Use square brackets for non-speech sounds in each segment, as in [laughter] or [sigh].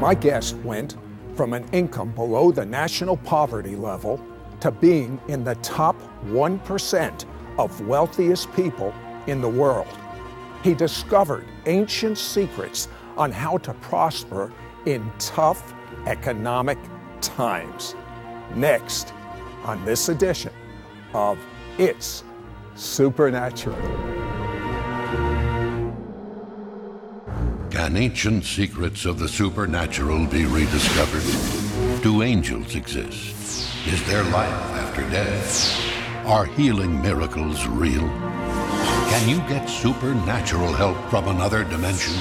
My guest went from an income below the national poverty level to being in the top 1% of wealthiest people in the world. He discovered ancient secrets on how to prosper in tough economic times. Next, on this edition of It's Supernatural. Can ancient secrets of the supernatural be rediscovered? Do angels exist? Is there life after death? Are healing miracles real? Can you get supernatural help from another dimension?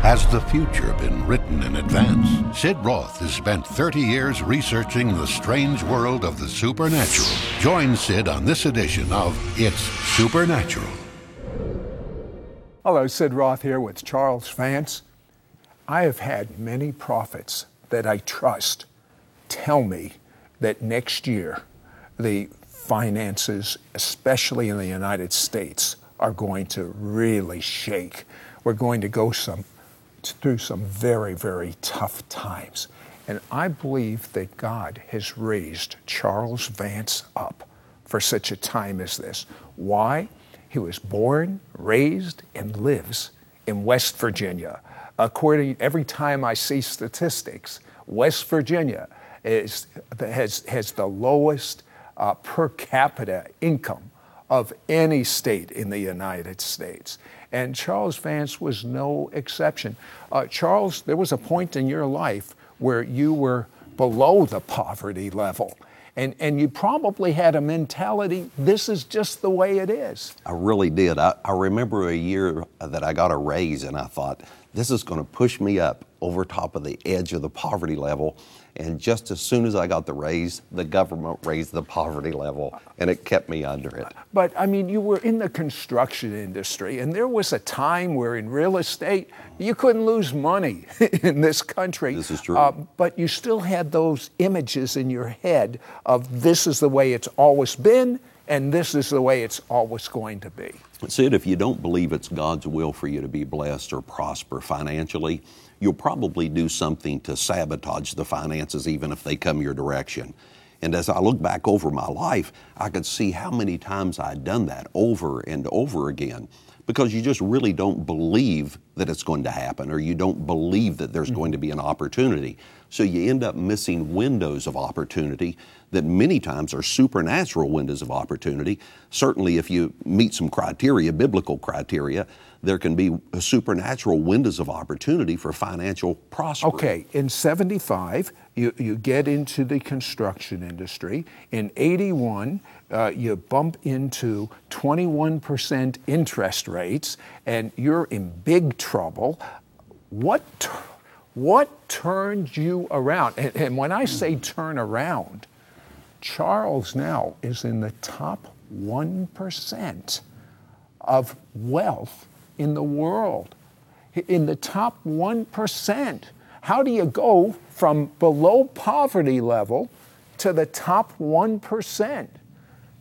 Has the future been written in advance? Sid Roth has spent 30 years researching the strange world of the supernatural. Join Sid on this edition of It's Supernatural. Hello, Sid Roth here with Charles Vance. I have had many prophets that I trust tell me that next year the finances, especially in the United States, are going to really shake. We're going to go some through some very, very tough times. And I believe that God has raised Charles Vance up for such a time as this. Why? He was born, raised, and lives in West Virginia. According every time I see statistics, West Virginia is, has, has the lowest uh, per capita income of any state in the United States. And Charles Vance was no exception. Uh, Charles, there was a point in your life where you were below the poverty level. And, and you probably had a mentality this is just the way it is. I really did. I, I remember a year that I got a raise, and I thought, this is going to push me up over top of the edge of the poverty level. And just as soon as I got the raise, the government raised the poverty level and it kept me under it. But I mean, you were in the construction industry, and there was a time where in real estate, you couldn't lose money [laughs] in this country. This is true. Uh, but you still had those images in your head of this is the way it's always been, and this is the way it's always going to be. Sid, if you don't believe it's God's will for you to be blessed or prosper financially, you'll probably do something to sabotage the finances even if they come your direction. And as I look back over my life, I could see how many times I'd done that over and over again because you just really don't believe that it's going to happen or you don't believe that there's mm-hmm. going to be an opportunity. So you end up missing windows of opportunity that many times are supernatural windows of opportunity. Certainly, if you meet some criteria, biblical criteria, there can be supernatural windows of opportunity for financial prosperity. Okay, in 75, you, you get into the construction industry. In 81, uh, you bump into 21% interest rates and you're in big trouble. What, what turned you around? And, and when I say turn around, Charles now is in the top 1% of wealth in the world, in the top 1%. How do you go from below poverty level to the top 1%?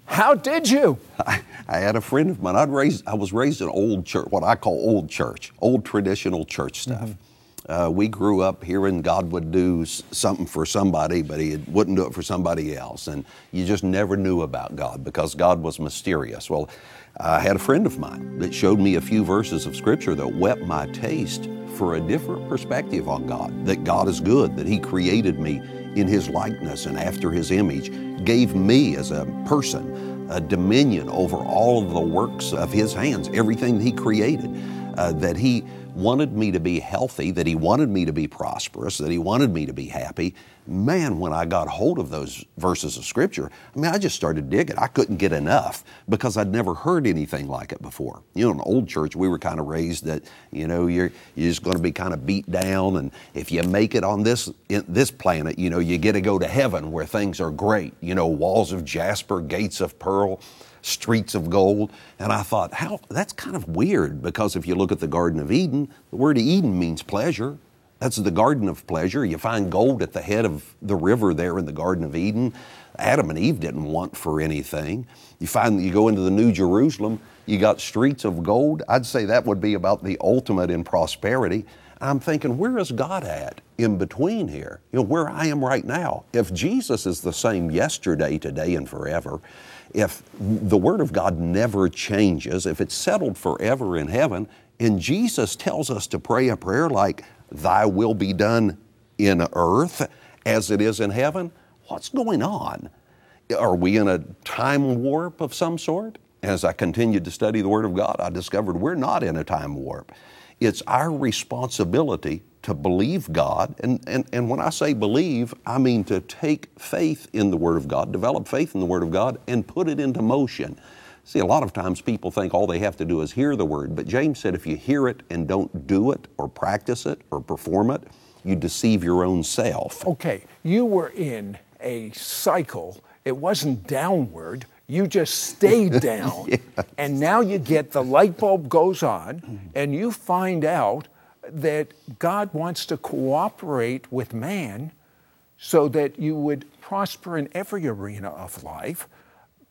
How did you? I, I, had a friend of mine. I'd raised, I was raised in old church, what I call old church, old traditional church stuff. Mm-hmm. Uh, we grew up hearing God would do something for somebody, but He wouldn't do it for somebody else. And you just never knew about God because God was mysterious. Well, I had a friend of mine that showed me a few verses of Scripture that whet my taste for a different perspective on God that God is good, that He created me in His likeness and after His image, gave me as a person a dominion over all of the works of His hands, everything He created, uh, that He wanted me to be healthy, that He wanted me to be prosperous, that He wanted me to be happy. Man, when I got hold of those verses of Scripture, I mean, I just started digging. I couldn't get enough because I'd never heard anything like it before. You know, in old church, we were kind of raised that, you know, you're, you're just going to be kind of beat down, and if you make it on this, this planet, you know, you get to go to heaven where things are great, you know, walls of jasper, gates of pearl streets of gold. And I thought, how that's kind of weird because if you look at the Garden of Eden, the word Eden means pleasure. That's the garden of pleasure. You find gold at the head of the river there in the Garden of Eden. Adam and Eve didn't want for anything. You find you go into the New Jerusalem, you got streets of gold. I'd say that would be about the ultimate in prosperity. I'm thinking, where is God at in between here? You know, where I am right now. If Jesus is the same yesterday, today, and forever, if the Word of God never changes, if it's settled forever in heaven, and Jesus tells us to pray a prayer like, Thy will be done in earth as it is in heaven, what's going on? Are we in a time warp of some sort? As I continued to study the Word of God, I discovered we're not in a time warp. It's our responsibility to believe God. And, and, and when I say believe, I mean to take faith in the Word of God, develop faith in the Word of God, and put it into motion. See, a lot of times people think all they have to do is hear the Word, but James said if you hear it and don't do it or practice it or perform it, you deceive your own self. Okay, you were in a cycle. It wasn't downward, you just stayed [laughs] down. yes. And now you get the light bulb goes on, and you find out that God wants to cooperate with man so that you would prosper in every arena of life.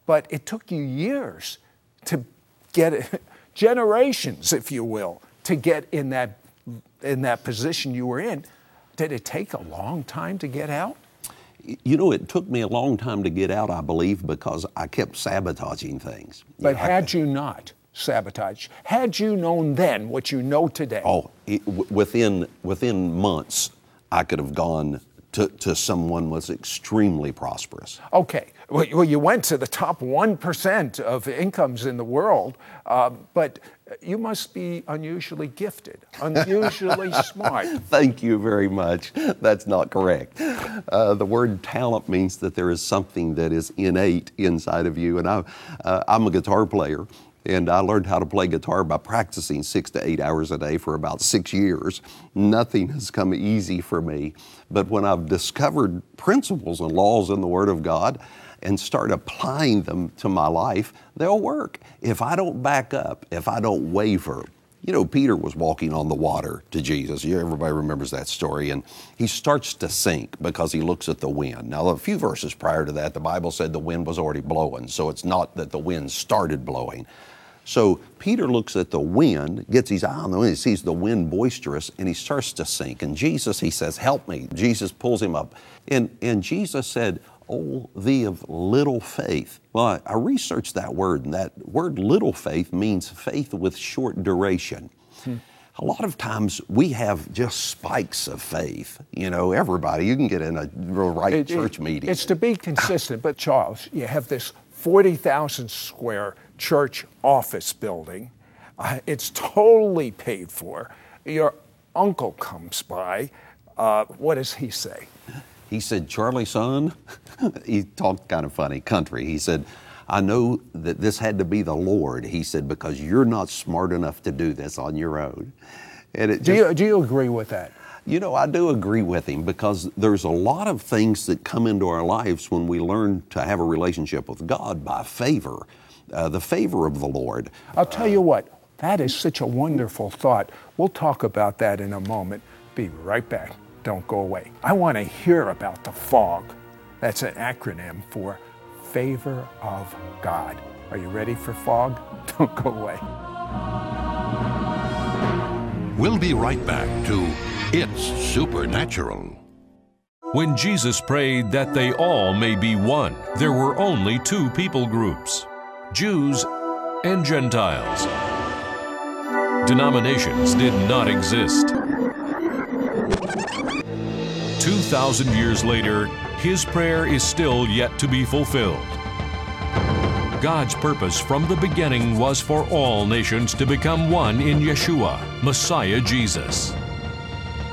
But it took you years to get it, [laughs] generations, if you will, to get in that, in that position you were in. Did it take a long time to get out? you know, it took me a long time to get out, I believe, because I kept sabotaging things. But you know, had I, you not sabotaged, had you known then what you know today? Oh, it, w- within within months, I could have gone to, to someone was extremely prosperous. Okay. Well, you went to the top 1% of incomes in the world, uh, but you must be unusually gifted, unusually [laughs] smart. Thank you very much. That's not correct. Uh, the word talent means that there is something that is innate inside of you. And I, uh, I'm a guitar player, and I learned how to play guitar by practicing six to eight hours a day for about six years. Nothing has come easy for me. But when I've discovered principles and laws in the Word of God, and start applying them to my life, they'll work. If I don't back up, if I don't waver, you know, Peter was walking on the water to Jesus. Everybody remembers that story. And he starts to sink because he looks at the wind. Now, a few verses prior to that, the Bible said the wind was already blowing. So it's not that the wind started blowing. So Peter looks at the wind, gets his eye on the wind, he sees the wind boisterous, and he starts to sink. And Jesus, he says, Help me. Jesus pulls him up. And, and Jesus said, Oh, thee of little faith. Well, I researched that word, and that word little faith means faith with short duration. Hmm. A lot of times we have just spikes of faith. You know, everybody, you can get in a right it, church it, meeting. It's to be consistent, but Charles, you have this 40,000 square church office building. Uh, it's totally paid for. Your uncle comes by. Uh, what does he say? He said, Charlie, son, [laughs] he talked kind of funny, country. He said, I know that this had to be the Lord. He said, because you're not smart enough to do this on your own. And it do, just, you, do you agree with that? You know, I do agree with him because there's a lot of things that come into our lives when we learn to have a relationship with God by favor, uh, the favor of the Lord. I'll tell uh, you what, that is such a wonderful thought. We'll talk about that in a moment. Be right back don't go away. I want to hear about the fog. That's an acronym for favor of God. Are you ready for fog? [laughs] Don't go away. We'll be right back to It's Supernatural. When Jesus prayed that they all may be one, there were only two people groups Jews and Gentiles. Denominations did not exist. 2,000 years later, his prayer is still yet to be fulfilled. God's purpose from the beginning was for all nations to become one in Yeshua, Messiah Jesus.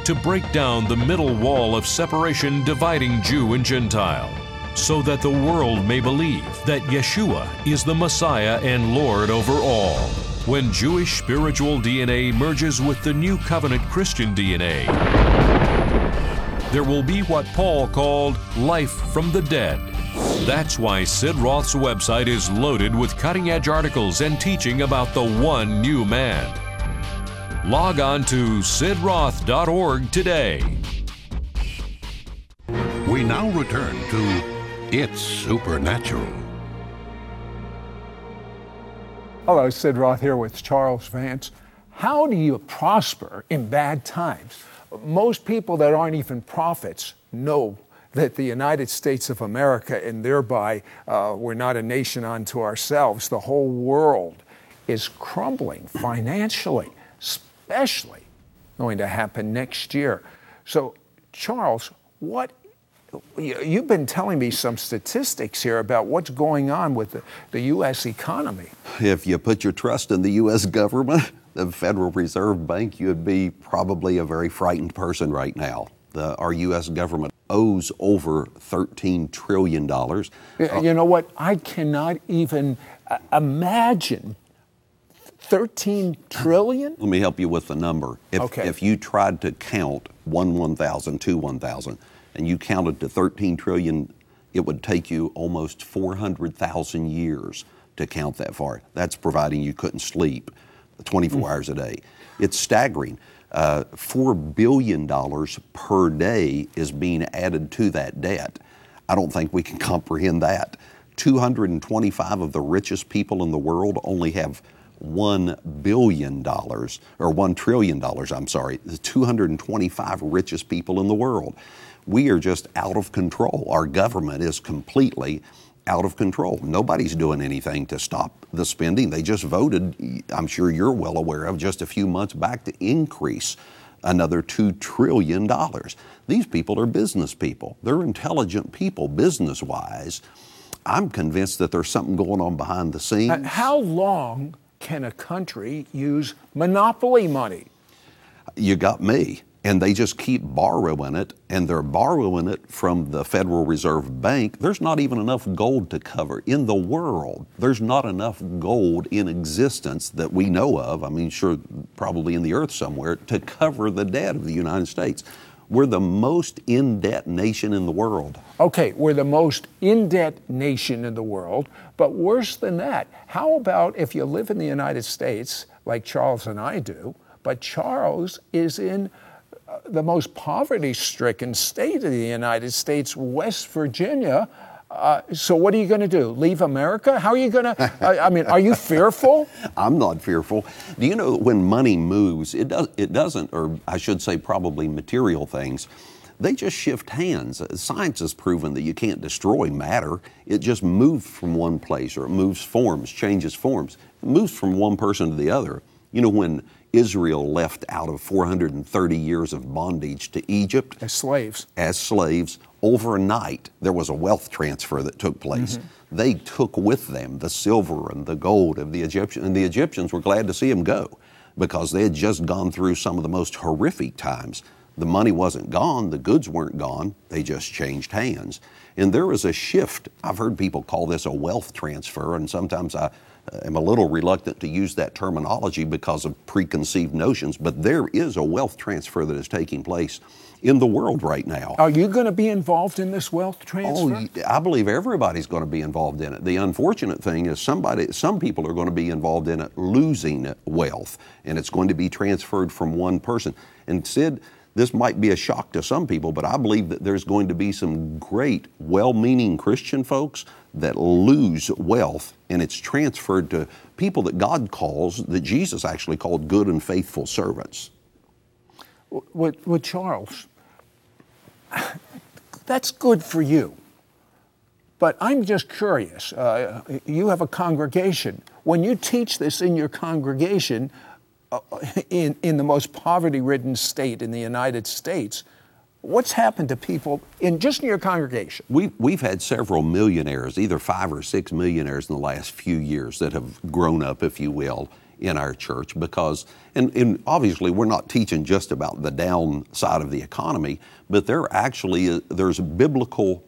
To break down the middle wall of separation dividing Jew and Gentile, so that the world may believe that Yeshua is the Messiah and Lord over all. When Jewish spiritual DNA merges with the New Covenant Christian DNA, there will be what Paul called life from the dead. That's why Sid Roth's website is loaded with cutting edge articles and teaching about the one new man. Log on to sidroth.org today. We now return to It's Supernatural. Hello, Sid Roth here with Charles Vance. how do you prosper in bad times? Most people that aren't even prophets know that the United States of America, and thereby uh, we're not a nation unto ourselves, the whole world is crumbling financially, especially going to happen next year. So, Charles, what you've been telling me some statistics here about what's going on with the, the U.S. economy. If you put your trust in the U.S. government, the Federal Reserve Bank, you'd be probably a very frightened person right now. The, our U.S. government owes over $13 trillion. You know what? I cannot even uh, imagine 13 trillion? Let me help you with the number. If, okay. if you tried to count one 1,000, two 1,000, and you counted to 13 trillion, it would take you almost 400,000 years to count that far. That's providing you couldn't sleep 24 mm. hours a day. It's staggering. Uh, $4 billion per day is being added to that debt. I don't think we can comprehend that. 225 of the richest people in the world only have $1 billion, or $1 trillion, I'm sorry, the 225 richest people in the world. We are just out of control. Our government is completely out of control. Nobody's doing anything to stop the spending. They just voted, I'm sure you're well aware of, just a few months back to increase another $2 trillion. These people are business people. They're intelligent people, business wise. I'm convinced that there's something going on behind the scenes. Uh, how long can a country use monopoly money? You got me and they just keep borrowing it, and they're borrowing it from the Federal Reserve Bank. There's not even enough gold to cover. In the world, there's not enough gold in existence that we know of, I mean, sure, probably in the earth somewhere, to cover the debt of the United States. We're the most in debt nation in the world. Okay, we're the most in debt nation in the world, but worse than that, how about if you live in the United States, like Charles and I do, but Charles is in the most poverty stricken state of the United States, West Virginia. Uh, so what are you going to do? Leave America? How are you going to? I mean, are you [laughs] fearful? I'm not fearful. Do you know when money moves, it does. It doesn't, or I should say, probably material things. They just shift hands. Science has proven that you can't destroy matter. It just moves from one place, or it moves forms, changes forms. It moves from one person to the other. You know, when Israel left out of 430 years of bondage to Egypt as slaves. As slaves, overnight there was a wealth transfer that took place. Mm-hmm. They took with them the silver and the gold of the Egyptians, and the Egyptians were glad to see them go because they had just gone through some of the most horrific times. The money wasn't gone, the goods weren't gone, they just changed hands. And there was a shift. I've heard people call this a wealth transfer, and sometimes I am a little reluctant to use that terminology because of preconceived notions, but there is a wealth transfer that is taking place in the world right now. Are you going to be involved in this wealth transfer? Oh, I believe everybody's going to be involved in it. The unfortunate thing is somebody some people are going to be involved in it losing wealth and it's going to be transferred from one person. And Sid, this might be a shock to some people, but I believe that there's going to be some great, well meaning Christian folks that lose wealth and it's transferred to people that God calls, that Jesus actually called good and faithful servants. With, Charles, that's good for you. But I'm just curious. Uh, you have a congregation. When you teach this in your congregation, Uh, in, in the most poverty ridden state in the United States, What's happened to people in just in your congregation? We, we've had several millionaires, either five or six millionaires in the last few years that have grown up, if you will, in our church because, and, and obviously we're not teaching just about the downside of the economy, but there actually, uh, there's biblical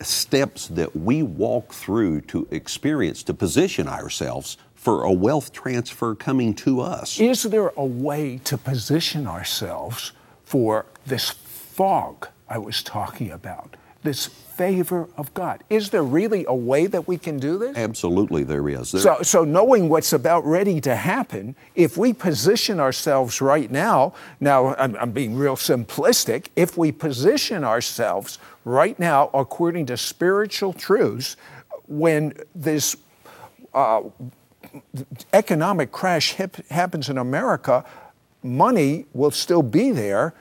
steps that we walk through to experience, to position ourselves for a wealth transfer coming to us. Is there a way to position ourselves for this fog I was talking about, this favor of God. Is there really a way that we can do this? Absolutely, there is. There... So, so, knowing what's about ready to happen, if we position ourselves right now, now I'm, I'm being real simplistic, if we position ourselves right now according to spiritual truths, when this uh, economic crash hip, happens in America, money will still be there.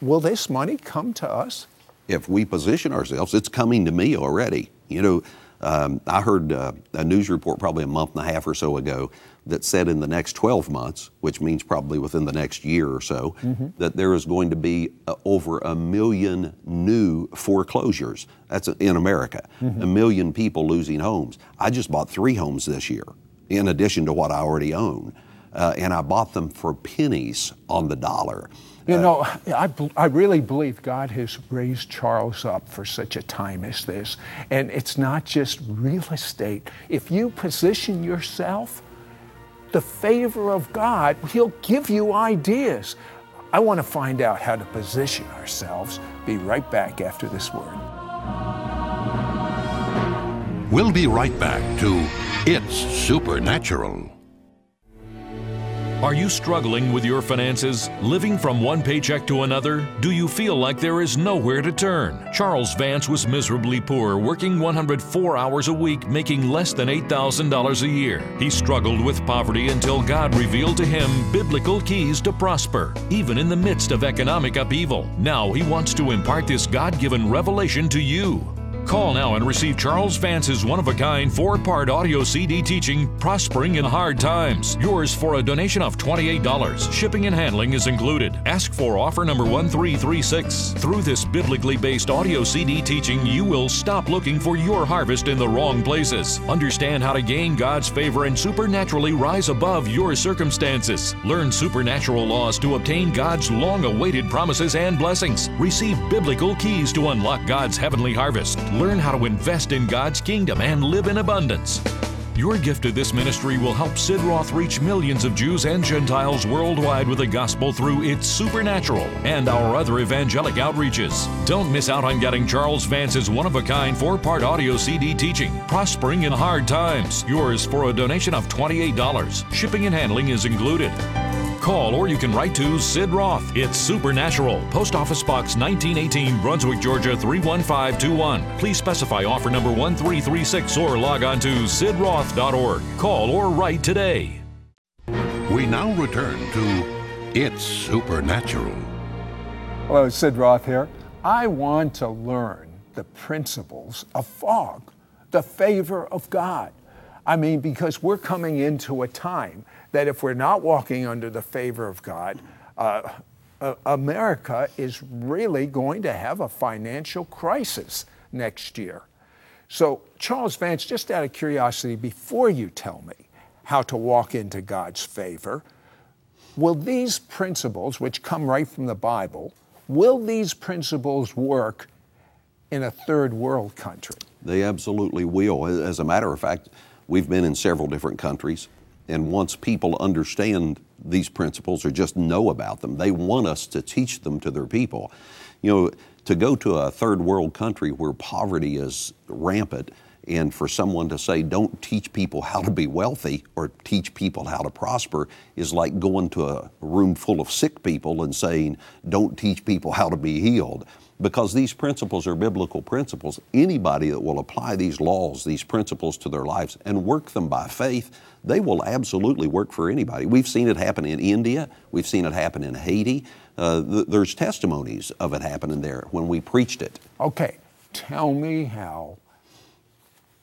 Will this money come to us? If we position ourselves, it's coming to me already. You know, um, I heard uh, a news report probably a month and a half or so ago that said in the next 12 months, which means probably within the next year or so, mm-hmm. that there is going to be uh, over a million new foreclosures. That's in America. Mm-hmm. A million people losing homes. I just bought three homes this year, in addition to what I already own. Uh, and I bought them for pennies on the dollar. You know, I, I really believe God has raised Charles up for such a time as this. And it's not just real estate. If you position yourself, the favor of God, He'll give you ideas. I want to find out how to position ourselves. Be right back after this word. We'll be right back to It's Supernatural. Are you struggling with your finances? Living from one paycheck to another? Do you feel like there is nowhere to turn? Charles Vance was miserably poor, working 104 hours a week, making less than $8,000 a year. He struggled with poverty until God revealed to him biblical keys to prosper, even in the midst of economic upheaval. Now he wants to impart this God given revelation to you. Call now and receive Charles Vance's one of a kind four part audio CD teaching, Prospering in Hard Times. Yours for a donation of $28. Shipping and handling is included. Ask for offer number 1336. Through this biblically based audio CD teaching, you will stop looking for your harvest in the wrong places. Understand how to gain God's favor and supernaturally rise above your circumstances. Learn supernatural laws to obtain God's long awaited promises and blessings. Receive biblical keys to unlock God's heavenly harvest learn how to invest in God's kingdom and live in abundance. Your gift to this ministry will help Sid Roth reach millions of Jews and Gentiles worldwide with the gospel through its supernatural and our other evangelic outreaches. Don't miss out on getting Charles Vance's one of a kind four part audio CD teaching, Prospering in Hard Times. Yours for a donation of $28. Shipping and handling is included. Call or you can write to Sid Roth. It's Supernatural. Post Office Box 1918, Brunswick, Georgia 31521. Please specify offer number 1336 or log on to sidroth.org. Call or write today. We now return to It's Supernatural. Hello, Sid Roth here. I want to learn the principles of fog, the favor of God. I mean, because we're coming into a time that if we're not walking under the favor of God, uh, America is really going to have a financial crisis next year. So, Charles Vance, just out of curiosity, before you tell me how to walk into God's favor, will these principles, which come right from the Bible, will these principles work in a third world country? They absolutely will. As a matter of fact, we've been in several different countries. And once people understand these principles or just know about them, they want us to teach them to their people. You know, to go to a third world country where poverty is rampant and for someone to say, don't teach people how to be wealthy or teach people how to prosper is like going to a room full of sick people and saying, don't teach people how to be healed because these principles are biblical principles. Anybody that will apply these laws, these principles to their lives and work them by faith, they will absolutely work for anybody. We've seen it happen in India, we've seen it happen in Haiti. Uh, th- there's testimonies of it happening there when we preached it. Okay, tell me how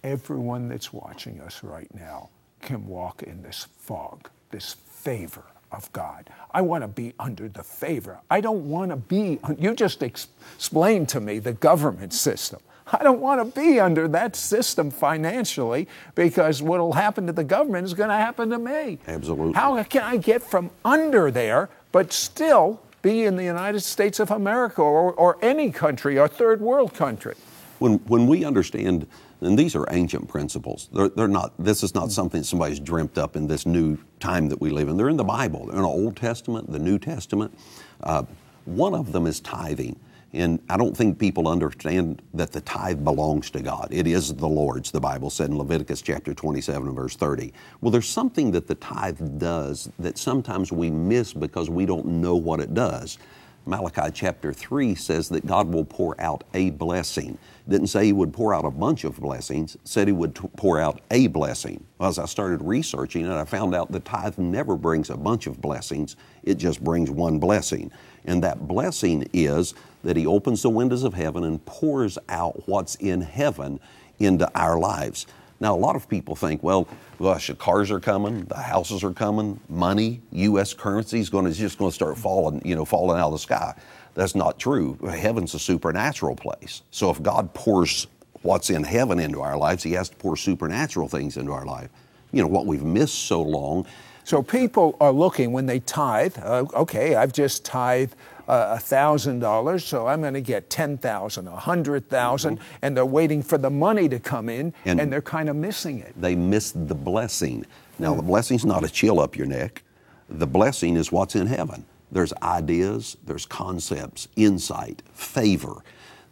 everyone that's watching us right now can walk in this fog, this favor of God. I want to be under the favor. I don't want to be, you just ex- explained to me the government system. I don't want to be under that system financially because what will happen to the government is going to happen to me. Absolutely. How can I get from under there but still be in the United States of America or, or any country or third world country? When, when we understand and these are ancient principles. They're, they're, not, this is not something somebody's dreamt up in this new time that we live in. They're in the Bible, they're in the Old Testament, the New Testament. Uh, one of them is tithing. And I don't think people understand that the tithe belongs to God. It is the Lord's, the Bible said in Leviticus chapter 27 and verse 30. Well, there's something that the tithe does that sometimes we miss because we don't know what it does. Malachi chapter 3 says that God will pour out a blessing. Didn't say He would pour out a bunch of blessings, said He would t- pour out a blessing. Well, as I started researching it, I found out the tithe never brings a bunch of blessings, it just brings one blessing. And that blessing is that He opens the windows of heaven and pours out what's in heaven into our lives. Now, a lot of people think, well, gosh, the cars are coming, the houses are coming, money, U.S. currency is going to, just going to start falling, you know, falling out of the sky. That's not true. Heaven's a supernatural place. So if God pours what's in heaven into our lives, He has to pour supernatural things into our life. You know, what we've missed so long. So people are looking when they tithe, uh, okay, I've just tithe $1,000, so I'm going to get 10000 100000 mm-hmm. and they're waiting for the money to come in, and, and they're kind of missing it. They miss the blessing. Now, mm-hmm. the mm. blessing's not a chill up your neck. The blessing is what's in heaven. There's ideas, there's concepts, insight, favor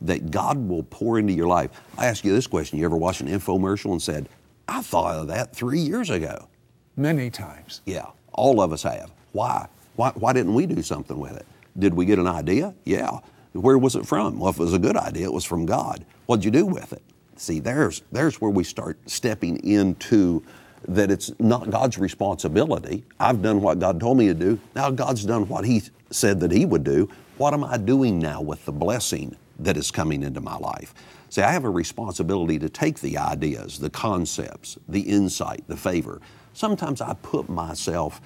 that God will pour into your life. I ask you this question You ever watched an infomercial and said, I thought of that three years ago? Many times. Yeah, all of us have. Why? Why, why didn't we do something with it? Did we get an idea? Yeah. Where was it from? Well, if it was a good idea, it was from God. What'd you do with it? See, there's, there's where we start stepping into that it's not God's responsibility. I've done what God told me to do. Now God's done what He said that He would do. What am I doing now with the blessing that is coming into my life? See, I have a responsibility to take the ideas, the concepts, the insight, the favor. Sometimes I put myself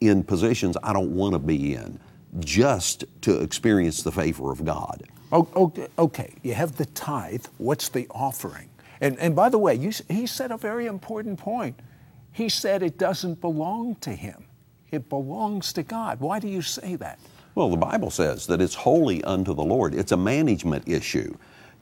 in positions I don't want to be in just to experience the favor of God. Okay, okay. you have the tithe. What's the offering? And, and by the way, you, he said a very important point. He said it doesn't belong to him, it belongs to God. Why do you say that? Well, the Bible says that it's holy unto the Lord, it's a management issue.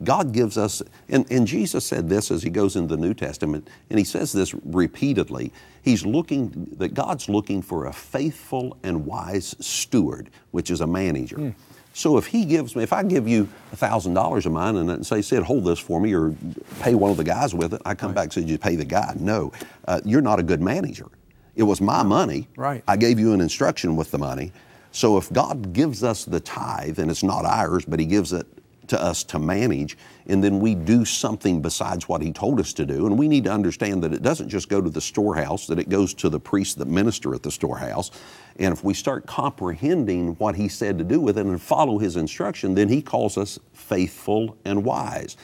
God gives us, and, and Jesus said this as he goes into the New Testament, and he says this repeatedly. He's looking, that God's looking for a faithful and wise steward, which is a manager. Mm. So if he gives me, if I give you thousand dollars of mine and say, Sid, hold this for me, or pay one of the guys with it, I come right. back and say, you pay the guy. No, uh, you're not a good manager. It was my money. Right. I gave you an instruction with the money. So if God gives us the tithe, and it's not ours, but He gives it to us to manage, and then we do something besides what He told us to do. And we need to understand that it doesn't just go to the storehouse, that it goes to the priests that minister at the storehouse. And if we start comprehending what He said to do with it and follow His instruction, then He calls us faithful and wise.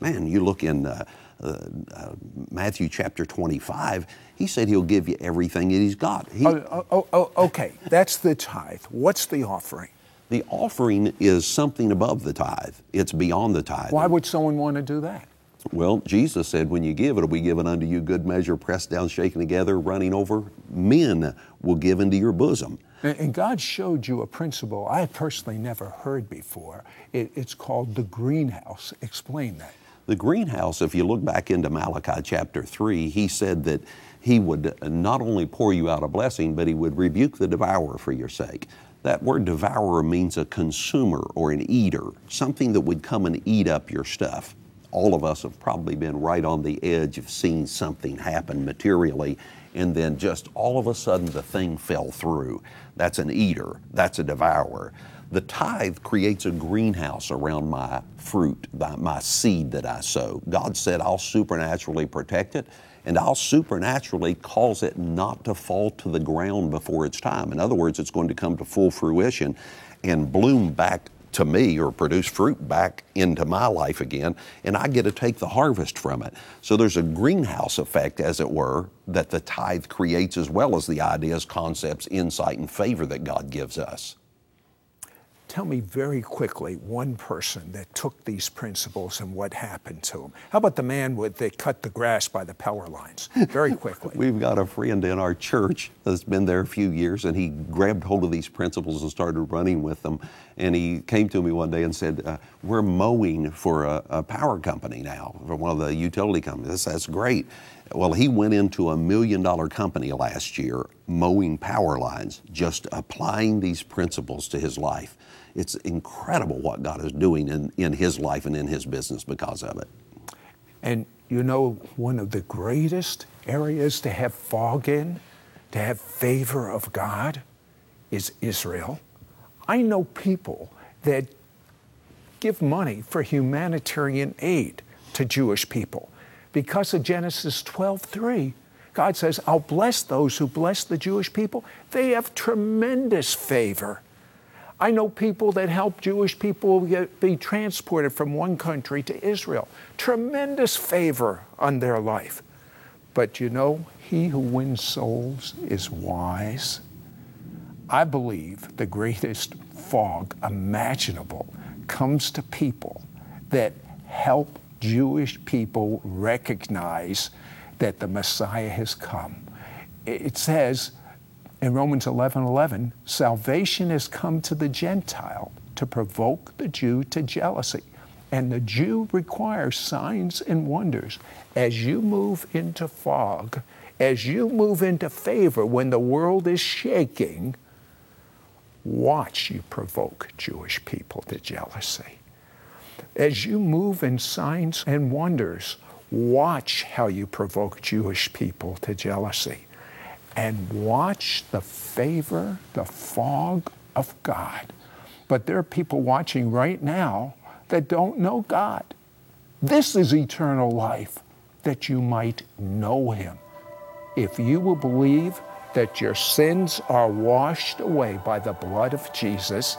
Man, you look in uh, uh, uh, Matthew chapter 25, He said He'll give you everything that He's got. He, oh, oh, oh, okay, that's the tithe. What's the offering? The offering is something above the tithe. It's beyond the tithe. Why would someone want to do that? Well, Jesus said, when you give, it'll be given unto you good measure, pressed down, shaken together, running over. Men will give into your bosom. And God showed you a principle I personally never heard before. it's called the greenhouse. Explain that. The greenhouse, if you look back into Malachi chapter 3, he said that he would not only pour you out a blessing, but he would rebuke the devourer for your sake. That word devourer means a consumer or an eater, something that would come and eat up your stuff. All of us have probably been right on the edge of seeing something happen materially, and then just all of a sudden the thing fell through. That's an eater, that's a devourer. The tithe creates a greenhouse around my fruit, my seed that I sow. God said, I'll supernaturally protect it and I'll supernaturally cause it not to fall to the ground before its time. In other words, it's going to come to full fruition and bloom back to me or produce fruit back into my life again, and I get to take the harvest from it. So there's a greenhouse effect, as it were, that the tithe creates as well as the ideas, concepts, insight, and favor that God gives us. Tell me very quickly one person that took these principles and what happened to him. How about the man with, that cut the grass by the power lines? Very [laughs] quickly. We've got a friend in our church that's been there a few years, and he grabbed hold of these principles and started running with them. And he came to me one day and said, uh, We're mowing for a, a, power company now, for one of the utility companies. That's great. Well, he went into a million dollar company last year mowing power lines, just applying these principles to his life. It's incredible what God is doing in, in his life and in his business because of it. And you know, one of the greatest areas to have fog in, to have favor of God, is Israel. I know people that give money for humanitarian aid to Jewish people. Because of Genesis 12:3, God says, "I'll bless those who bless the Jewish people. They have tremendous favor." I know people that help Jewish people get, be transported from one country to Israel. Tremendous favor on their life. But you know, he who wins souls is wise. I believe the greatest fog imaginable comes to people that help Jewish people recognize that the Messiah has come. It says in Romans 11 11, salvation has come to the Gentile to provoke the Jew to jealousy. And the Jew requires signs and wonders. As you move into fog, as you move into favor when the world is shaking, watch you provoke Jewish people to jealousy. As you move in signs and wonders, watch how you provoke Jewish people to jealousy. And watch the favor, the fog of God. But there are people watching right now that don't know God. This is eternal life, that you might know Him. If you will believe that your sins are washed away by the blood of Jesus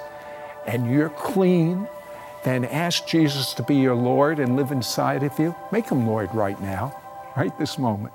and you're clean, then ask Jesus to be your Lord and live inside of you. Make him Lord right now, right this moment.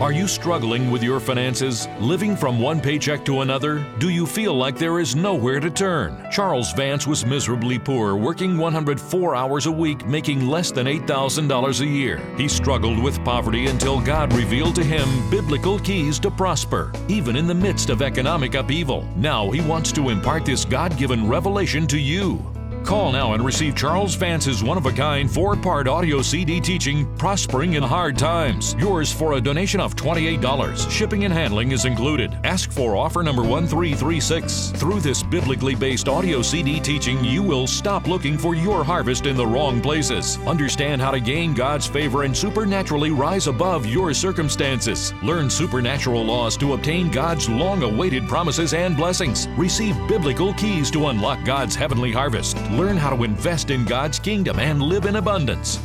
Are you struggling with your finances? Living from one paycheck to another? Do you feel like there is nowhere to turn? Charles Vance was miserably poor, working 104 hours a week, making less than $8,000 a year. He struggled with poverty until God revealed to him biblical keys to prosper, even in the midst of economic upheaval. Now he wants to impart this God given revelation to you. Call now and receive Charles Vance's one of a kind four part audio CD teaching, Prospering in Hard Times. Yours for a donation of $28. Shipping and handling is included. Ask for offer number 1336. Through this biblically based audio CD teaching, you will stop looking for your harvest in the wrong places. Understand how to gain God's favor and supernaturally rise above your circumstances. Learn supernatural laws to obtain God's long awaited promises and blessings. Receive biblical keys to unlock God's heavenly harvest learn how to invest in God's kingdom and live in abundance.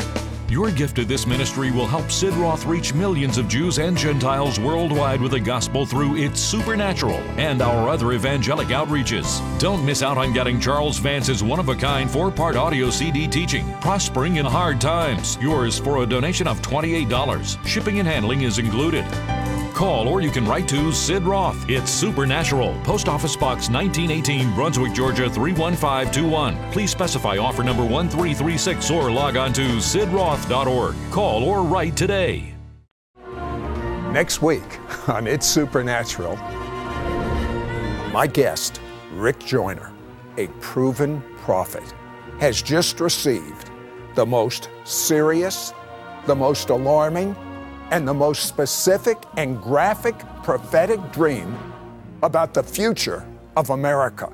Your gift to this ministry will help Sid Roth reach millions of Jews and Gentiles worldwide with the gospel through its supernatural and our other evangelic outreaches. Don't miss out on getting Charles Vance's one of a kind four part audio CD teaching, Prospering in Hard Times. Yours for a donation of $28. Shipping and handling is included. Call or you can write to Sid Roth. It's Supernatural. Post Office Box 1918, Brunswick, Georgia 31521. Please specify offer number 1336 or log on to sidroth.org. Call or write today. Next week [laughs] on It's Supernatural, my guest, Rick Joyner, a proven prophet, has just received the most serious, the most alarming, and the most specific and graphic prophetic dream about the future of America.